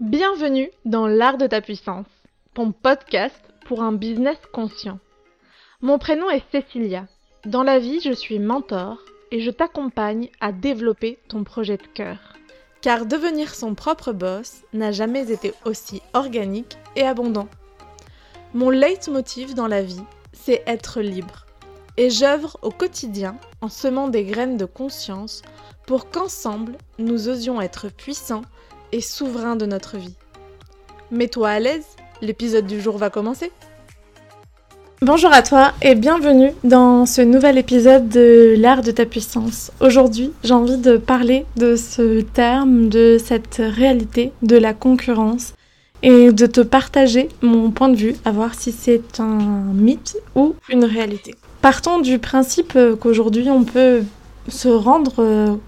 Bienvenue dans l'art de ta puissance, ton podcast pour un business conscient. Mon prénom est Cécilia. Dans la vie, je suis mentor et je t'accompagne à développer ton projet de cœur. Car devenir son propre boss n'a jamais été aussi organique et abondant. Mon leitmotiv dans la vie, c'est être libre. Et j'œuvre au quotidien en semant des graines de conscience pour qu'ensemble, nous osions être puissants et souverains de notre vie. Mets-toi à l'aise, l'épisode du jour va commencer. Bonjour à toi et bienvenue dans ce nouvel épisode de l'art de ta puissance. Aujourd'hui, j'ai envie de parler de ce terme, de cette réalité, de la concurrence et de te partager mon point de vue, à voir si c'est un mythe ou une réalité. Partons du principe qu'aujourd'hui on peut se rendre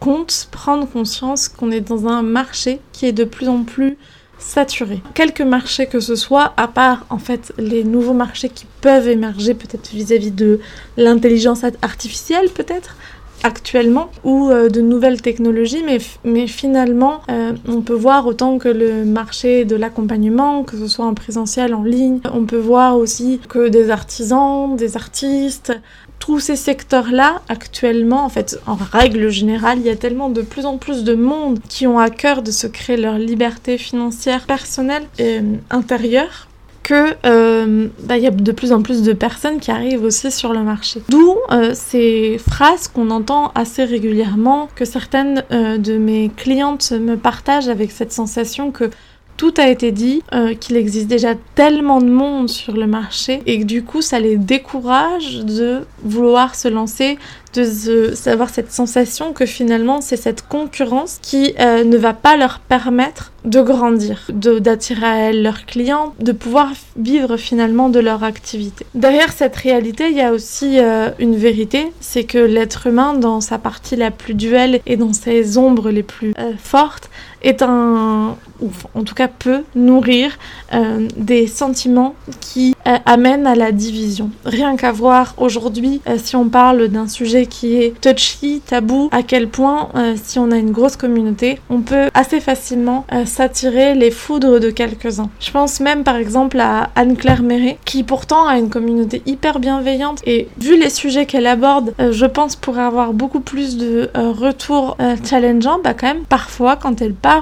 compte, prendre conscience qu'on est dans un marché qui est de plus en plus saturé. Quelques marchés que ce soit, à part en fait les nouveaux marchés qui peuvent émerger peut-être vis-à-vis de l'intelligence artificielle peut-être actuellement ou euh, de nouvelles technologies mais, finalement euh, on peut voir autant que le marché de l'accompagnement que ce soit en présentiel en ligne on peut voir aussi que des artisans des artistes tous ces secteurs-là, actuellement, en fait, en règle générale, il y a tellement de plus en plus de monde qui ont à cœur de se créer leur liberté financière personnelle et euh, intérieure que euh, bah, y a de plus en plus de personnes qui arrivent aussi sur le marché. D'où euh, ces phrases qu'on entend assez régulièrement, que certaines de mes clientes me partagent avec cette sensation que tout a été dit, euh, qu'il existe déjà tellement de monde sur le marché et que du coup ça les décourage de vouloir se lancer, de savoir cette sensation que finalement c'est cette concurrence qui euh, ne va pas leur permettre de grandir, d'attirer à elles leurs clients, de pouvoir vivre finalement de leur activité. Derrière cette réalité, il y a aussi euh, une vérité, c'est que l'être humain dans sa partie la plus duelle et dans ses ombres les plus fortes est un, ou en tout cas peut nourrir euh, des sentiments qui euh, amènent à la division. Rien qu'à voir aujourd'hui, euh, si on parle d'un sujet qui est touchy, tabou, à quel point si on a une grosse communauté, on peut assez facilement s'attirer les foudres de quelques-uns. Je pense même par exemple à Anne-Claire Méret, qui pourtant a une communauté hyper bienveillante et vu les sujets qu'elle aborde, je pense pourrait avoir beaucoup plus de retours challengeants, bah quand même parfois quand elle parle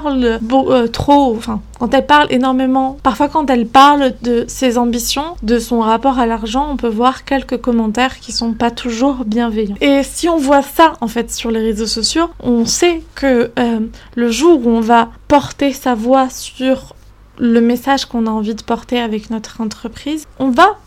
trop, enfin quand elle parle énormément, parfois quand elle parle de ses ambitions, de son rapport à l'argent, on peut voir quelques commentaires qui sont pas toujours bienveillants. Et si on voit ça en fait sur les réseaux sociaux, on sait que euh, le jour où on va porter sa voix sur le message qu'on a envie de porter avec notre entreprise, on va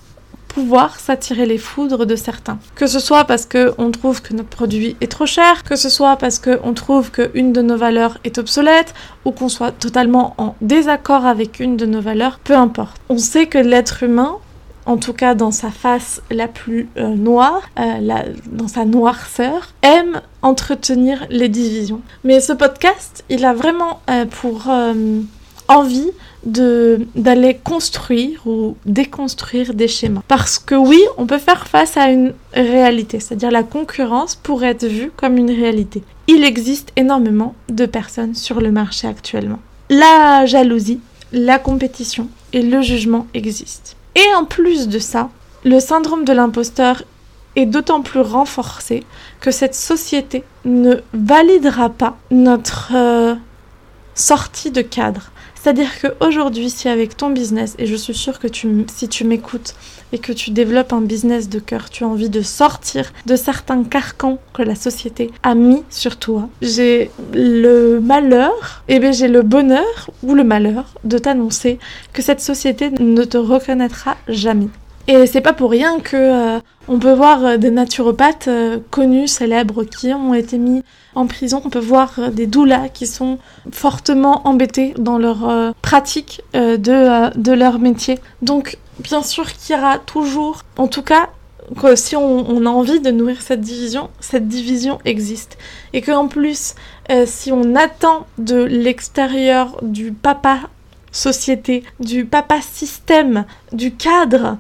pouvoir s'attirer les foudres de certains. Que ce soit parce qu'on trouve que notre produit est trop cher, que ce soit parce qu'on trouve qu'une de nos valeurs est obsolète, ou qu'on soit totalement en désaccord avec une de nos valeurs, peu importe. On sait que l'être humain en tout cas dans sa face la plus euh, noire, euh, dans sa noirceur, aime entretenir les divisions. Mais ce podcast, il a vraiment euh, pour envie de d'aller construire ou déconstruire des schémas. Parce que oui, on peut faire face à une réalité, c'est-à-dire la concurrence pourrait être vue comme une réalité. Il existe énormément de personnes sur le marché actuellement. La jalousie, la compétition et le jugement existent. Et en plus de ça, le syndrome de l'imposteur est d'autant plus renforcé que cette société ne validera pas notre euh, sortie de cadre. C'est-à-dire qu'aujourd'hui, si avec ton business, et je suis sûre que tu, si tu m'écoutes et que tu développes un business de cœur, tu as envie de sortir de certains carcans que la société a mis sur toi, j'ai le malheur, et bien j'ai le bonheur ou le malheur de t'annoncer que cette société ne te reconnaîtra jamais. Et c'est pas pour rien que euh, on peut voir euh, des naturopathes euh, connus, célèbres, qui ont été mis en prison. On peut voir des doulas qui sont fortement embêtés dans leur pratique de, de leur métier. Donc, bien sûr qu'il y aura toujours, en tout cas, si on, on, a envie de nourrir cette division, cette division existe. Et qu'en plus, si on attend de l'extérieur du papa société, du papa système, du cadre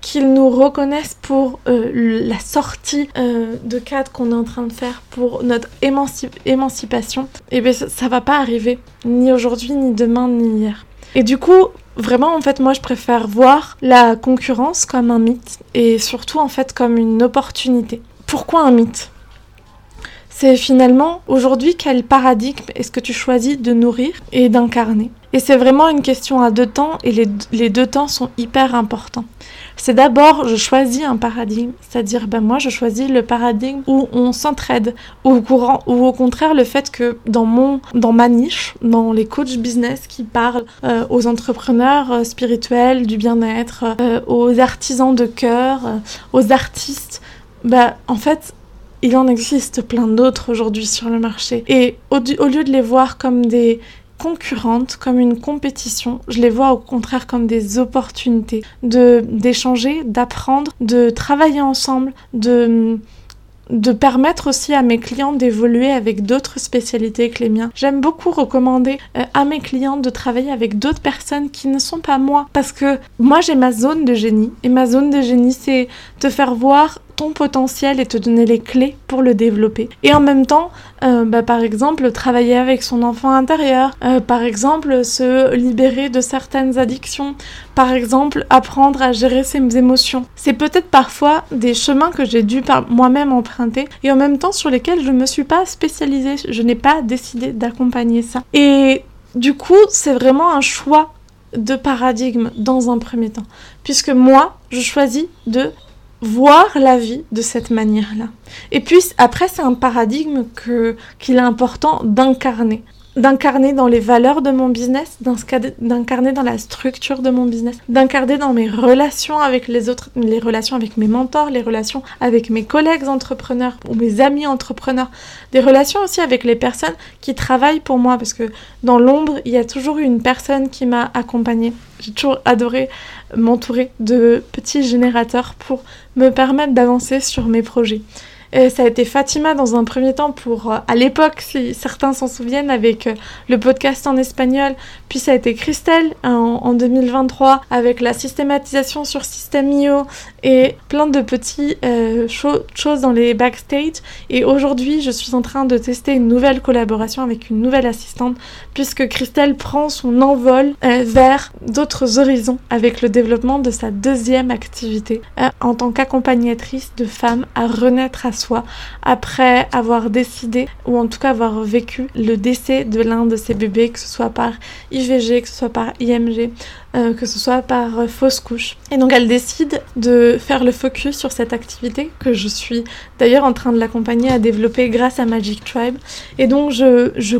qu'ils nous reconnaissent pour euh, la sortie euh, de cadre qu'on est en train de faire, pour notre émancipation, et eh bien ça, ça va pas arriver, ni aujourd'hui, ni demain, ni hier. Et du coup, vraiment, en fait, moi, je préfère voir la concurrence comme un mythe et surtout, en fait, comme une opportunité. Pourquoi un mythe? C'est finalement aujourd'hui quel paradigme est-ce que tu choisis de nourrir et d'incarner? Et c'est vraiment une question à deux temps et les, deux temps sont hyper importants. C'est d'abord je choisis un paradigme, c'est-à-dire ben moi je choisis le paradigme où on s'entraide, ou au courant, ou au contraire le fait que dans mon dans ma niche, dans les coachs business qui parlent euh, aux entrepreneurs euh, spirituels du bien-être, euh, aux artisans de cœur, aux artistes, ben en fait il en existe plein d'autres aujourd'hui sur le marché. Et au, lieu de les voir comme des concurrentes, comme une compétition, je les vois au contraire comme des opportunités de d'échanger, d'apprendre, de travailler ensemble, de de permettre aussi à mes clients d'évoluer avec d'autres spécialités que les miens. J'aime beaucoup recommander euh, à mes clients de travailler avec d'autres personnes qui ne sont pas moi. Parce que moi j'ai ma zone de génie. Et ma zone de génie c'est te faire voir ton potentiel et te donner les clés pour le développer. Et en même temps, euh, bah, par exemple, travailler avec son enfant intérieur, euh, par exemple, se libérer de certaines addictions, par exemple, apprendre à gérer ses émotions. C'est peut-être parfois des chemins que j'ai dû moi-même emprunter et en même temps sur lesquels je ne me suis pas spécialisée, je n'ai pas décidé d'accompagner ça. Et du coup, c'est vraiment un choix de paradigme dans un premier temps. Puisque moi, je choisis de voir la vie de cette manière-là. Et puis après, c'est un paradigme que qu'il est important d'incarner d'incarner dans les valeurs de mon business, d'incarner dans la structure de mon business, d'incarner dans mes relations avec les autres, les relations avec mes mentors, les relations avec mes collègues entrepreneurs ou mes amis entrepreneurs, des relations aussi avec les personnes qui travaillent pour moi parce que dans l'ombre, il y a toujours une personne qui m'a accompagnée. J'ai toujours adoré m'entourer de petits générateurs pour me permettre d'avancer sur mes projets. Et ça a été Fatima dans un premier temps pour, euh, à l'époque, si certains s'en souviennent, avec euh, le podcast en espagnol. Puis ça a été Christelle en, 2023 avec la systématisation sur System.io et plein de petits euh, choses dans les backstage. Et aujourd'hui, je suis en train de tester une nouvelle collaboration avec une nouvelle assistante puisque Christelle prend son envol vers d'autres horizons avec le développement de sa deuxième activité en tant qu'accompagnatrice de femmes à renaître à soi après avoir décidé ou en tout cas avoir vécu le décès de l'un de ses bébés, que ce soit par IVG, que ce soit par IMG, euh, que ce soit par euh, fausse couche. Et donc elle décide de faire le focus sur cette activité que je suis d'ailleurs en train de l'accompagner à développer grâce à Magic Tribe. Et donc je, je,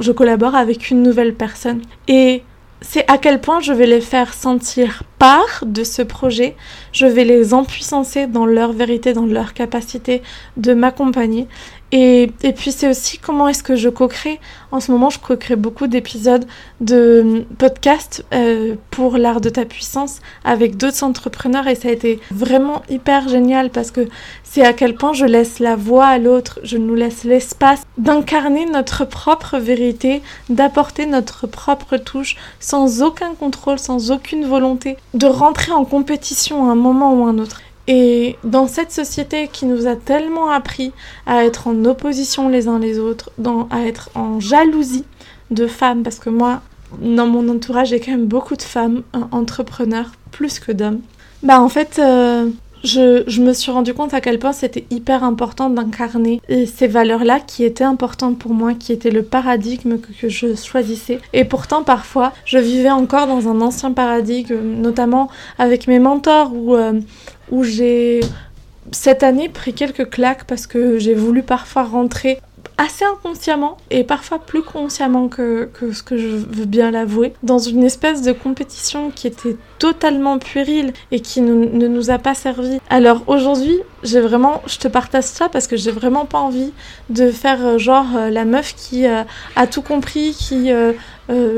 je collabore avec une nouvelle personne. Et c'est à quel point je vais les faire sentir part de ce projet, je vais les empuissancer dans leur vérité, dans leur capacité de m'accompagner et, puis c'est aussi comment est-ce que je co-crée. En ce moment, je co-crée beaucoup d'épisodes de podcasts euh, pour l'art de ta puissance avec d'autres entrepreneurs et ça a été vraiment hyper génial parce que c'est à quel point je laisse la voix à l'autre, je nous laisse l'espace d'incarner notre propre vérité, d'apporter notre propre touche sans aucun contrôle, sans aucune volonté, de rentrer en compétition à un moment ou à un autre. Et dans cette société qui nous a tellement appris à être en opposition les uns les autres, à être en jalousie de femmes, parce que moi, dans mon entourage, j'ai quand même beaucoup de femmes entrepreneurs, plus que d'hommes. Bah en fait, euh, je, je, me suis rendu compte à quel point c'était hyper important d'incarner ces valeurs-là qui étaient importantes pour moi, qui étaient le paradigme que, je choisissais. Et pourtant, parfois, je vivais encore dans un ancien paradigme, notamment avec mes mentors, où euh, où j'ai cette année pris quelques claques parce que j'ai voulu parfois rentrer assez inconsciemment et parfois plus consciemment que, que ce que je veux bien l'avouer, dans une espèce de compétition qui était totalement puérile et qui ne nous a pas servi. Alors aujourd'hui, j'ai vraiment, je te partage ça parce que j'ai vraiment pas envie de faire euh, genre euh, la meuf qui euh, a tout compris, qui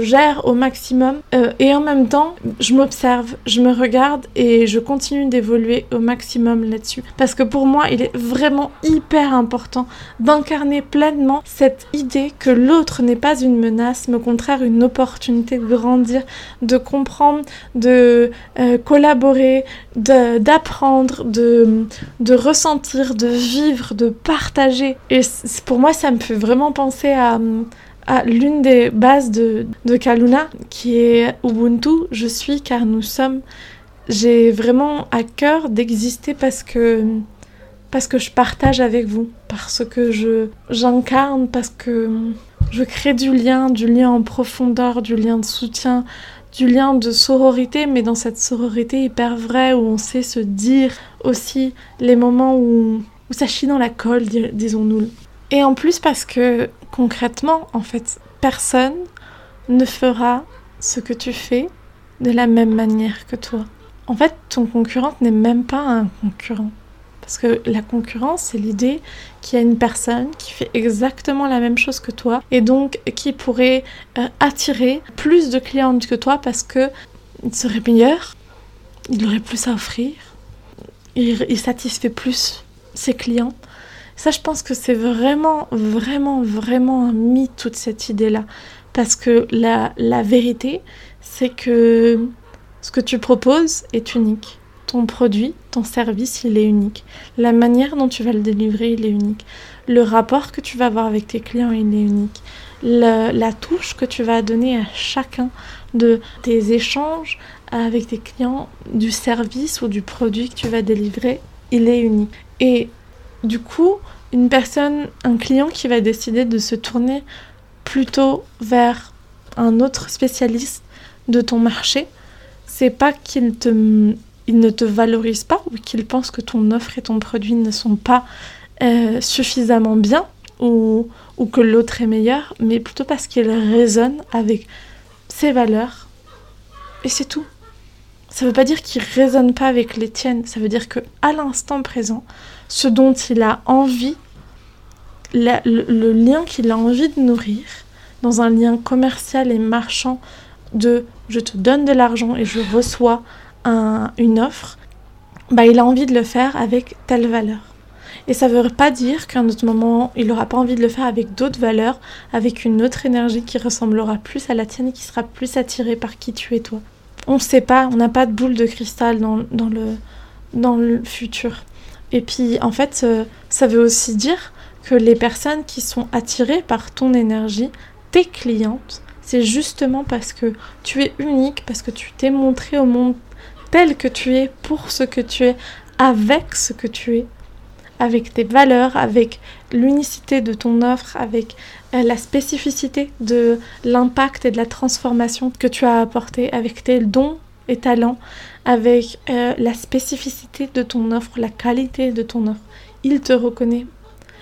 gère au maximum. et en même temps, je m'observe, je me regarde et je continue d'évoluer au maximum là-dessus. Parce que pour moi, il est vraiment hyper important d'incarner pleinement cette idée que l'autre n'est pas une menace, mais au contraire une opportunité de grandir, de comprendre, de collaborer, d'apprendre, de, ressentir, de vivre, de partager. Et pour moi, ça me fait vraiment penser à, à l'une des bases de, de Kaluna, qui est Ubuntu, je suis car nous sommes. J'ai vraiment à cœur d'exister parce que parce que je partage avec vous, parce que je j'incarne, parce que je crée du lien, du lien en profondeur, du lien de soutien, du lien de sororité, mais dans cette sororité hyper vraie où on sait se dire aussi les moments où, où ça chie dans la colle, disons-nous. Et en plus parce que concrètement, en fait, personne ne fera ce que tu fais de la même manière que toi. En fait, ton concurrent n'est même pas un concurrent. Parce que la concurrence, c'est l'idée qu'il y a une personne qui fait exactement la même chose que toi et donc qui pourrait euh, attirer plus de clientes que toi parce que il serait meilleur, il aurait plus à offrir, il, satisfait plus ses clients. Ça, je pense que c'est vraiment, vraiment, vraiment un mythe, toute cette idée-là. Parce que la, la vérité, c'est que ce que tu proposes est unique ton produit, ton service, il est unique. La manière dont tu vas le délivrer, il est unique. Le rapport que tu vas avoir avec tes clients, il est unique. la touche que tu vas donner à chacun de tes échanges avec tes clients, du service ou du produit que tu vas délivrer, il est unique. Et du coup, une personne, un client qui va décider de se tourner plutôt vers un autre spécialiste de ton marché, c'est pas qu'il te il ne te valorise pas ou qu'il pense que ton offre et ton produit ne sont pas euh, suffisamment bien ou, ou que l'autre est meilleur, mais plutôt parce qu'il résonne avec ses valeurs. Et c'est tout. Ça ne veut pas dire qu'il résonne pas avec les tiennes, ça veut dire que à l'instant présent, ce dont il a envie, le lien qu'il a envie de nourrir, dans un lien commercial et marchand de je te donne de l'argent et je reçois une offre, bah, il a envie de le faire avec telle valeur. Et ça ne veut pas dire qu'à un autre moment, il n'aura pas envie de le faire avec d'autres valeurs, avec une autre énergie qui ressemblera plus à la tienne et qui sera plus attirée par qui tu es toi. On ne sait pas, on n'a pas de boule de cristal dans, dans, le, dans le futur. Et puis, en fait, euh, ça veut aussi dire que les personnes qui sont attirées par ton énergie, tes clientes, c'est justement parce que tu es unique, parce que tu t'es montré au monde tel que tu es, pour ce que tu es, avec ce que tu es, avec tes valeurs, avec l'unicité de ton offre, avec euh, la spécificité de l'impact et de la transformation que tu as apporté, avec tes dons et talents, avec euh, la spécificité de ton offre, la qualité de ton offre. Il te reconnaît.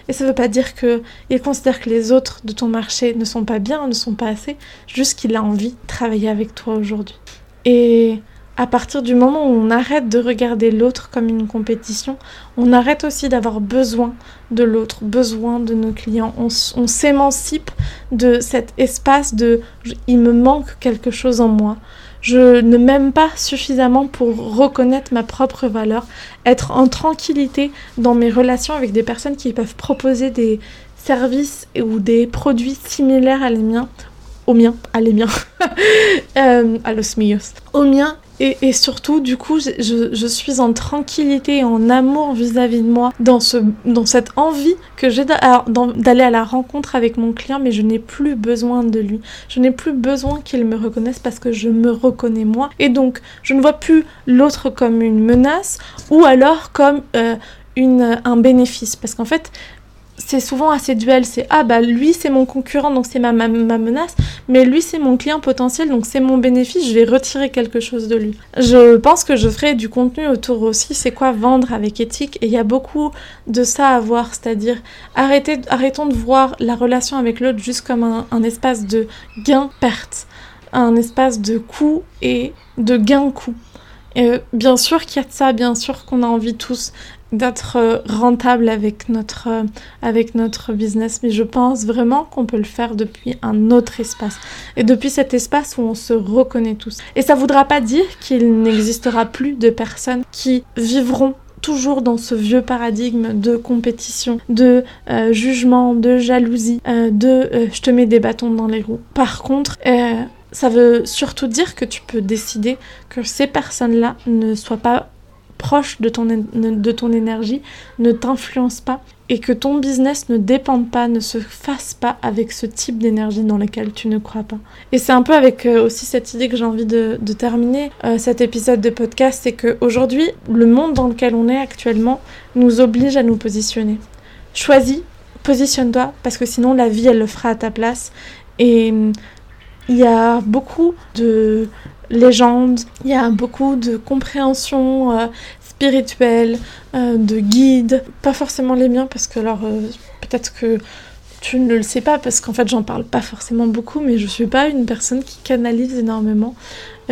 Et ça ne veut pas dire qu'il considère que les autres de ton marché ne sont pas bien, ne sont pas assez, juste qu'il a envie de travailler avec toi aujourd'hui. Et à partir du moment où on arrête de regarder l'autre comme une compétition, on arrête aussi d'avoir besoin de l'autre, besoin de nos clients. On, s'émancipe de cet espace de il me manque quelque chose en moi. Je ne m'aime pas suffisamment pour reconnaître ma propre valeur, être en tranquillité dans mes relations avec des personnes qui peuvent proposer des services ou des produits similaires à les miens aux miens, à les miens, euh, à los míos, aux miens et, surtout, du coup, je, suis en tranquillité en amour vis-à-vis de moi, dans, ce, dans cette envie que j'ai d'aller à la rencontre avec mon client, mais je n'ai plus besoin de lui. Je n'ai plus besoin qu'il me reconnaisse parce que je me reconnais moi. Et donc, je ne vois plus l'autre comme une menace ou alors comme... Euh, un bénéfice. Parce qu'en fait, c'est souvent assez duel. C'est ah bah lui c'est mon concurrent donc c'est ma, ma, menace, mais lui c'est mon client potentiel donc c'est mon bénéfice. Je vais retirer quelque chose de lui. Je pense que je ferai du contenu autour aussi. C'est quoi vendre avec éthique Et il y a beaucoup de ça à voir, c'est-à-dire arrêtez, arrêtons de voir la relation avec l'autre juste comme un, un espace de gain-perte, un espace de coût et de gain-coût. Et bien sûr qu'il y a de ça, bien sûr qu'on a envie tous d'être rentable avec notre, avec notre business, mais je pense vraiment qu'on peut le faire depuis un autre espace. Et depuis cet espace où on se reconnaît tous. Et ça voudra pas dire qu'il n'existera plus de personnes qui vivront toujours dans ce vieux paradigme de compétition, de euh, jugement, de jalousie, euh, de euh, je te mets des bâtons dans les roues. Par contre, ça veut surtout dire que tu peux décider que ces personnes-là ne soient pas proches de ton, énergie, ne t'influencent pas et que ton business ne dépende pas, ne se fasse pas avec ce type d'énergie dans laquelle tu ne crois pas. Et c'est un peu avec euh, aussi cette idée que j'ai envie de, terminer euh, cet épisode de podcast, c'est qu'aujourd'hui, le monde dans lequel on est actuellement nous oblige à nous positionner. Choisis, positionne-toi, parce que sinon la vie, elle le fera à ta place. Et mm, il y a beaucoup de légendes, il y a beaucoup de compréhension euh, spirituelle, euh, de guides, pas forcément les miens parce que alors euh, peut-être que tu ne le sais pas parce qu'en fait j'en parle pas forcément beaucoup mais je suis pas une personne qui canalise énormément.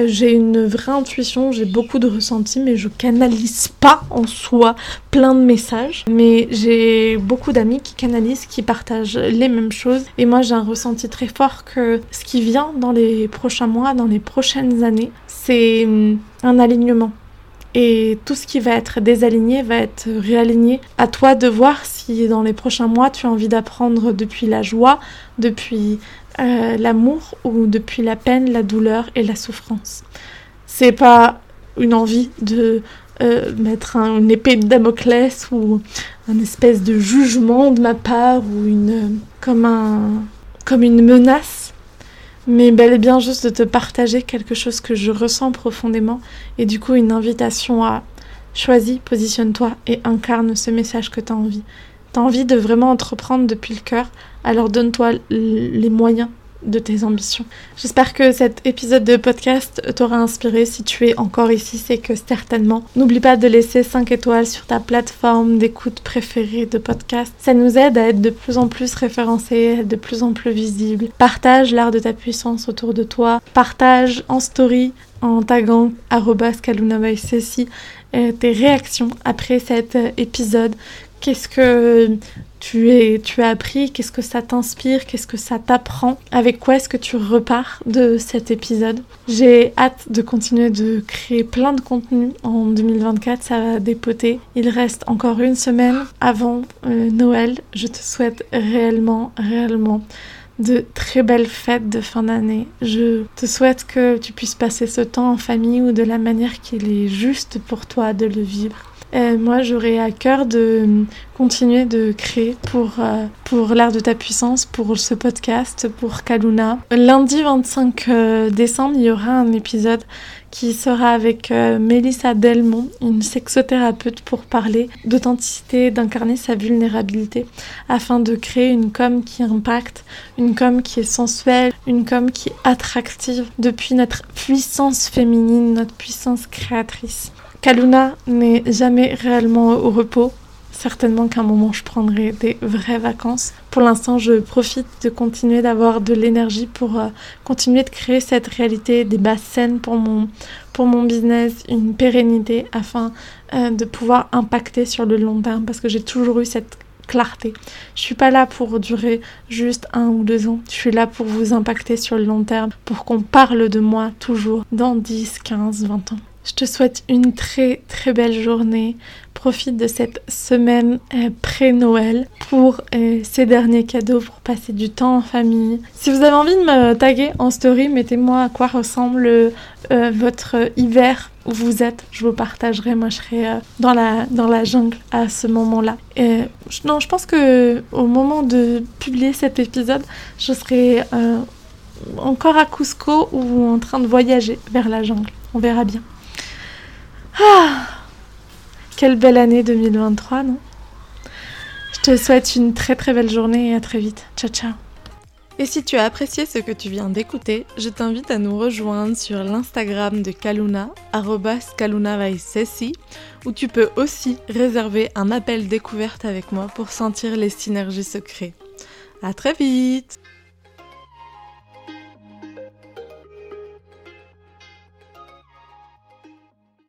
J'ai une vraie intuition, j'ai beaucoup de ressentis mais je canalise pas en soi plein de messages. Mais j'ai beaucoup d'amis qui canalisent, qui partagent les mêmes choses et moi j'ai un ressenti très fort que ce qui vient dans les prochains mois, dans les prochaines années, c'est hum, un alignement et tout ce qui va être désaligné va être réaligné. À toi de voir si dans les prochains mois tu as envie d'apprendre depuis la joie, depuis euh, l'amour ou depuis la peine, la douleur et la souffrance. C'est pas une envie de euh, mettre une épée de Damoclès ou un espèce de jugement de ma part ou une comme un comme une menace mais bel et bien juste de te partager quelque chose que je ressens profondément et du coup une invitation à choisis, positionne-toi et incarne ce message que tu as envie. Tu as envie de vraiment entreprendre depuis le cœur, alors donne-toi les moyens de tes ambitions. J'espère que cet épisode de podcast t'aura inspiré. Si tu es encore ici, c'est que certainement. N'oublie pas de laisser 5 étoiles sur ta plateforme d'écoute préférée de podcast. Ça nous aide à être de plus en plus référencés, de plus en plus visibles. Partage l'art de ta puissance autour de toi. Partage en story en taguant euh, tes réactions après cet euh, épisode. Qu'est-ce que tu, as appris, qu'est-ce que ça t'inspire, qu'est-ce que ça t'apprend, avec quoi est-ce que tu repars de cet épisode? J'ai hâte de continuer de créer plein de contenu en 2024, ça va dépoter. Il reste encore une semaine avant euh, Noël. Je te souhaite réellement, réellement de très belles fêtes de fin d'année. Je te souhaite que tu puisses passer ce temps en famille ou de la manière qu'il est juste pour toi de le vivre. Euh, moi, j'aurais à cœur de continuer de créer pour, euh, pour l'art de ta puissance, pour ce podcast, pour Kaluna. Lundi 25 euh, décembre, il y aura un épisode qui sera avec Mélissa Delmont, une sexothérapeute, pour parler d'authenticité, d'incarner sa vulnérabilité, afin de créer une com qui impacte, une com qui est sensuelle, une com qui est attractive depuis notre puissance féminine, notre puissance créatrice. Kaluna n'est jamais réellement au repos. Certainement qu'à un moment je prendrai des vraies vacances. Pour l'instant, je profite de continuer d'avoir de l'énergie pour euh, continuer de créer cette réalité, des basses scènes pour mon, pour mon business, une pérennité afin euh, de pouvoir impacter sur le long terme parce que j'ai toujours eu cette clarté. Je suis pas là pour durer juste un ou deux ans. Je suis là pour vous impacter sur le long terme, pour qu'on parle de moi toujours dans 10, 15, 20 ans. Je te souhaite une très très belle journée. Profite de cette semaine euh, pré-Noël pour euh, ces derniers cadeaux, pour passer du temps en famille. Si vous avez envie de me taguer en story, mettez-moi à quoi ressemble euh, votre hiver où vous êtes. Je vous partagerai. Moi, je serai dans, la, dans la jungle à ce moment-là. non, je pense que au moment de publier cet épisode, je serai encore à Cusco ou en train de voyager vers la jungle. On verra bien. Ah Quelle belle année 2023, non? Je te souhaite une très très belle journée et à très vite. Ciao ciao et si tu as apprécié ce que tu viens d'écouter, je t'invite à nous rejoindre sur l'Instagram de Kaluna, où tu peux aussi réserver un appel découverte avec moi pour sentir les synergies secrets. À très vite